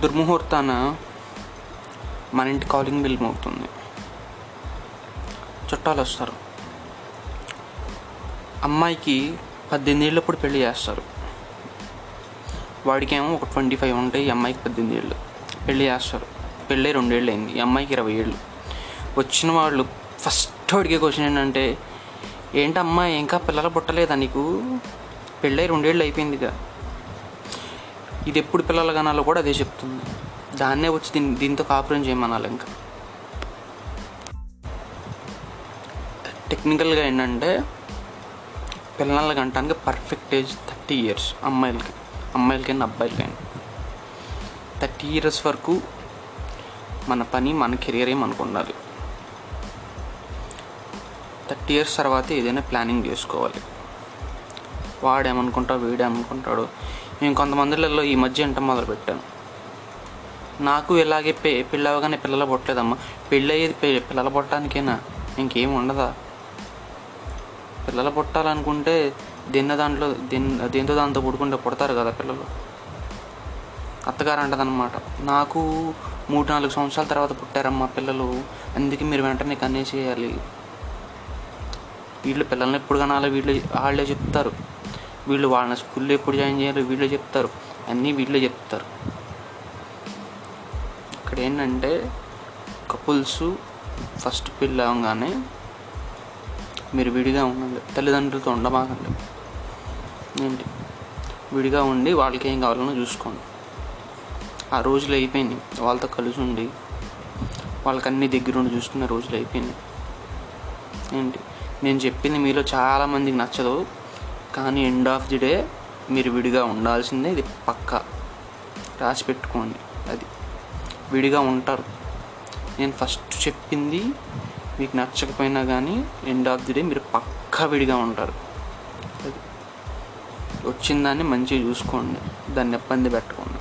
దుర్ముహూర్తాన మన ఇంటి calling bell మోగుతుంది. చుట్టాలు వస్తారు అమ్మాయికి పద్దెనిమిది ఏళ్ళప్పుడు పెళ్ళి చేస్తారు. వాడికేమో ఒక ట్వంటీ ఫైవ్ ఉంటాయి ఈ అమ్మాయికి పద్దెనిమిది ఏళ్ళు పెళ్ళి చేస్తారు. పెళ్ళి రెండేళ్ళు అయింది ఈ అమ్మాయికి ఇరవై ఏళ్ళు వచ్చిన వాళ్ళు ఫస్ట్ అడిగే క్వశ్చన్ ఏంటంటే ఏంటమ్మా ఇంకా పిల్లలు పుట్టలేదా నీకు? పెళ్ళై రెండేళ్ళు అయిపోయిందిగా. ఇది ఎప్పుడు పిల్లలు కనాలో కూడా అదే చెప్తుంది. దాన్నే వచ్చి దీని దీంతో కాపురం చేయమనాలి ఇంకా. టెక్నికల్గా ఏంటంటే పిల్లలకి అంటానికి పర్ఫెక్ట్ ఏజ్ థర్టీ ఇయర్స్ అమ్మాయిలకి అమ్మాయిలకైనా అబ్బాయిలకైనా థర్టీ ఇయర్స్ వరకు మన పని మన కెరియర్ మనకు ఉండాలి. థర్టీ ఇయర్స్ తర్వాత ఏదైనా ప్లానింగ్ చేసుకోవాలి. వాడేమనుకుంటాడు వీడేమనుకుంటాడు. నేను కొంతమందిలలో ఈ మధ్య ఎంట మొదలుపెట్టాను. నాకు ఇలాగే పె పెళ్ళి అవగానే పిల్లలు పుట్టలేదమ్మా. పెళ్ళి అయ్యేది పె- పిల్లలు పుట్టడానికేనా? ఇంకేం ఉండదా? పిల్లలు పుట్టాలనుకుంటే దేన్న దాంట్లో దేన్ దేంతో దాంతో పుడుకుంటే పుడతారు కదా పిల్లలు. అత్తగారు అంటదనమాట నాకు మూడు నాలుగు సంవత్సరాల తర్వాత పుట్టారమ్మా పిల్లలు. అందుకే మీరు వెంటనే కన్నేసేయాలి. వీళ్ళు పిల్లల్ని ఎప్పుడు కనాలి వీళ్ళు వాళ్ళే చెప్తారు. వీళ్ళు వాళ్ళని స్కూల్లో ఎప్పుడు జాయిన్ చేయాలి వీళ్ళే చెప్తారు. అన్నీ వీళ్ళే చెప్తారు. ఇక్కడ ఏంటంటే కపుల్స్ ఫస్ట్ పెళ్ళి అవగానే మీరు విడిగా ఉండండి. తల్లిదండ్రులతో ఉండమాకండి. ఏంటి? విడిగా ఉండి వాళ్ళకి ఏం కావాలనో చూసుకోండి. ఆ రోజులు అయిపోయినాయి. వాళ్ళతో కలిసి ఉండి వాళ్ళకి అన్ని దగ్గరుండి చూసుకునే రోజులు అయిపోయినాయి. ఏంటి? నేను చెప్పింది మీలో చాలామందికి నచ్చదు. కానీ ఎండ్ ఆఫ్ ది డే మీరు విడిగా ఉండాల్సిందే ఇది పక్కా. రాసి పెట్టుకోండి అది. విడిగా ఉంటారు. నేను ఫస్ట్ చెప్పింది మీకు నచ్చకపోయినా కానీ ఎండ్ ఆఫ్ ది డే మీరు పక్కా విడిగా ఉంటారు. అది. వచ్చిన దాన్ని మంచిగా చూసుకోండి దాన్ని ఇబ్బంది పెట్టుకోండి.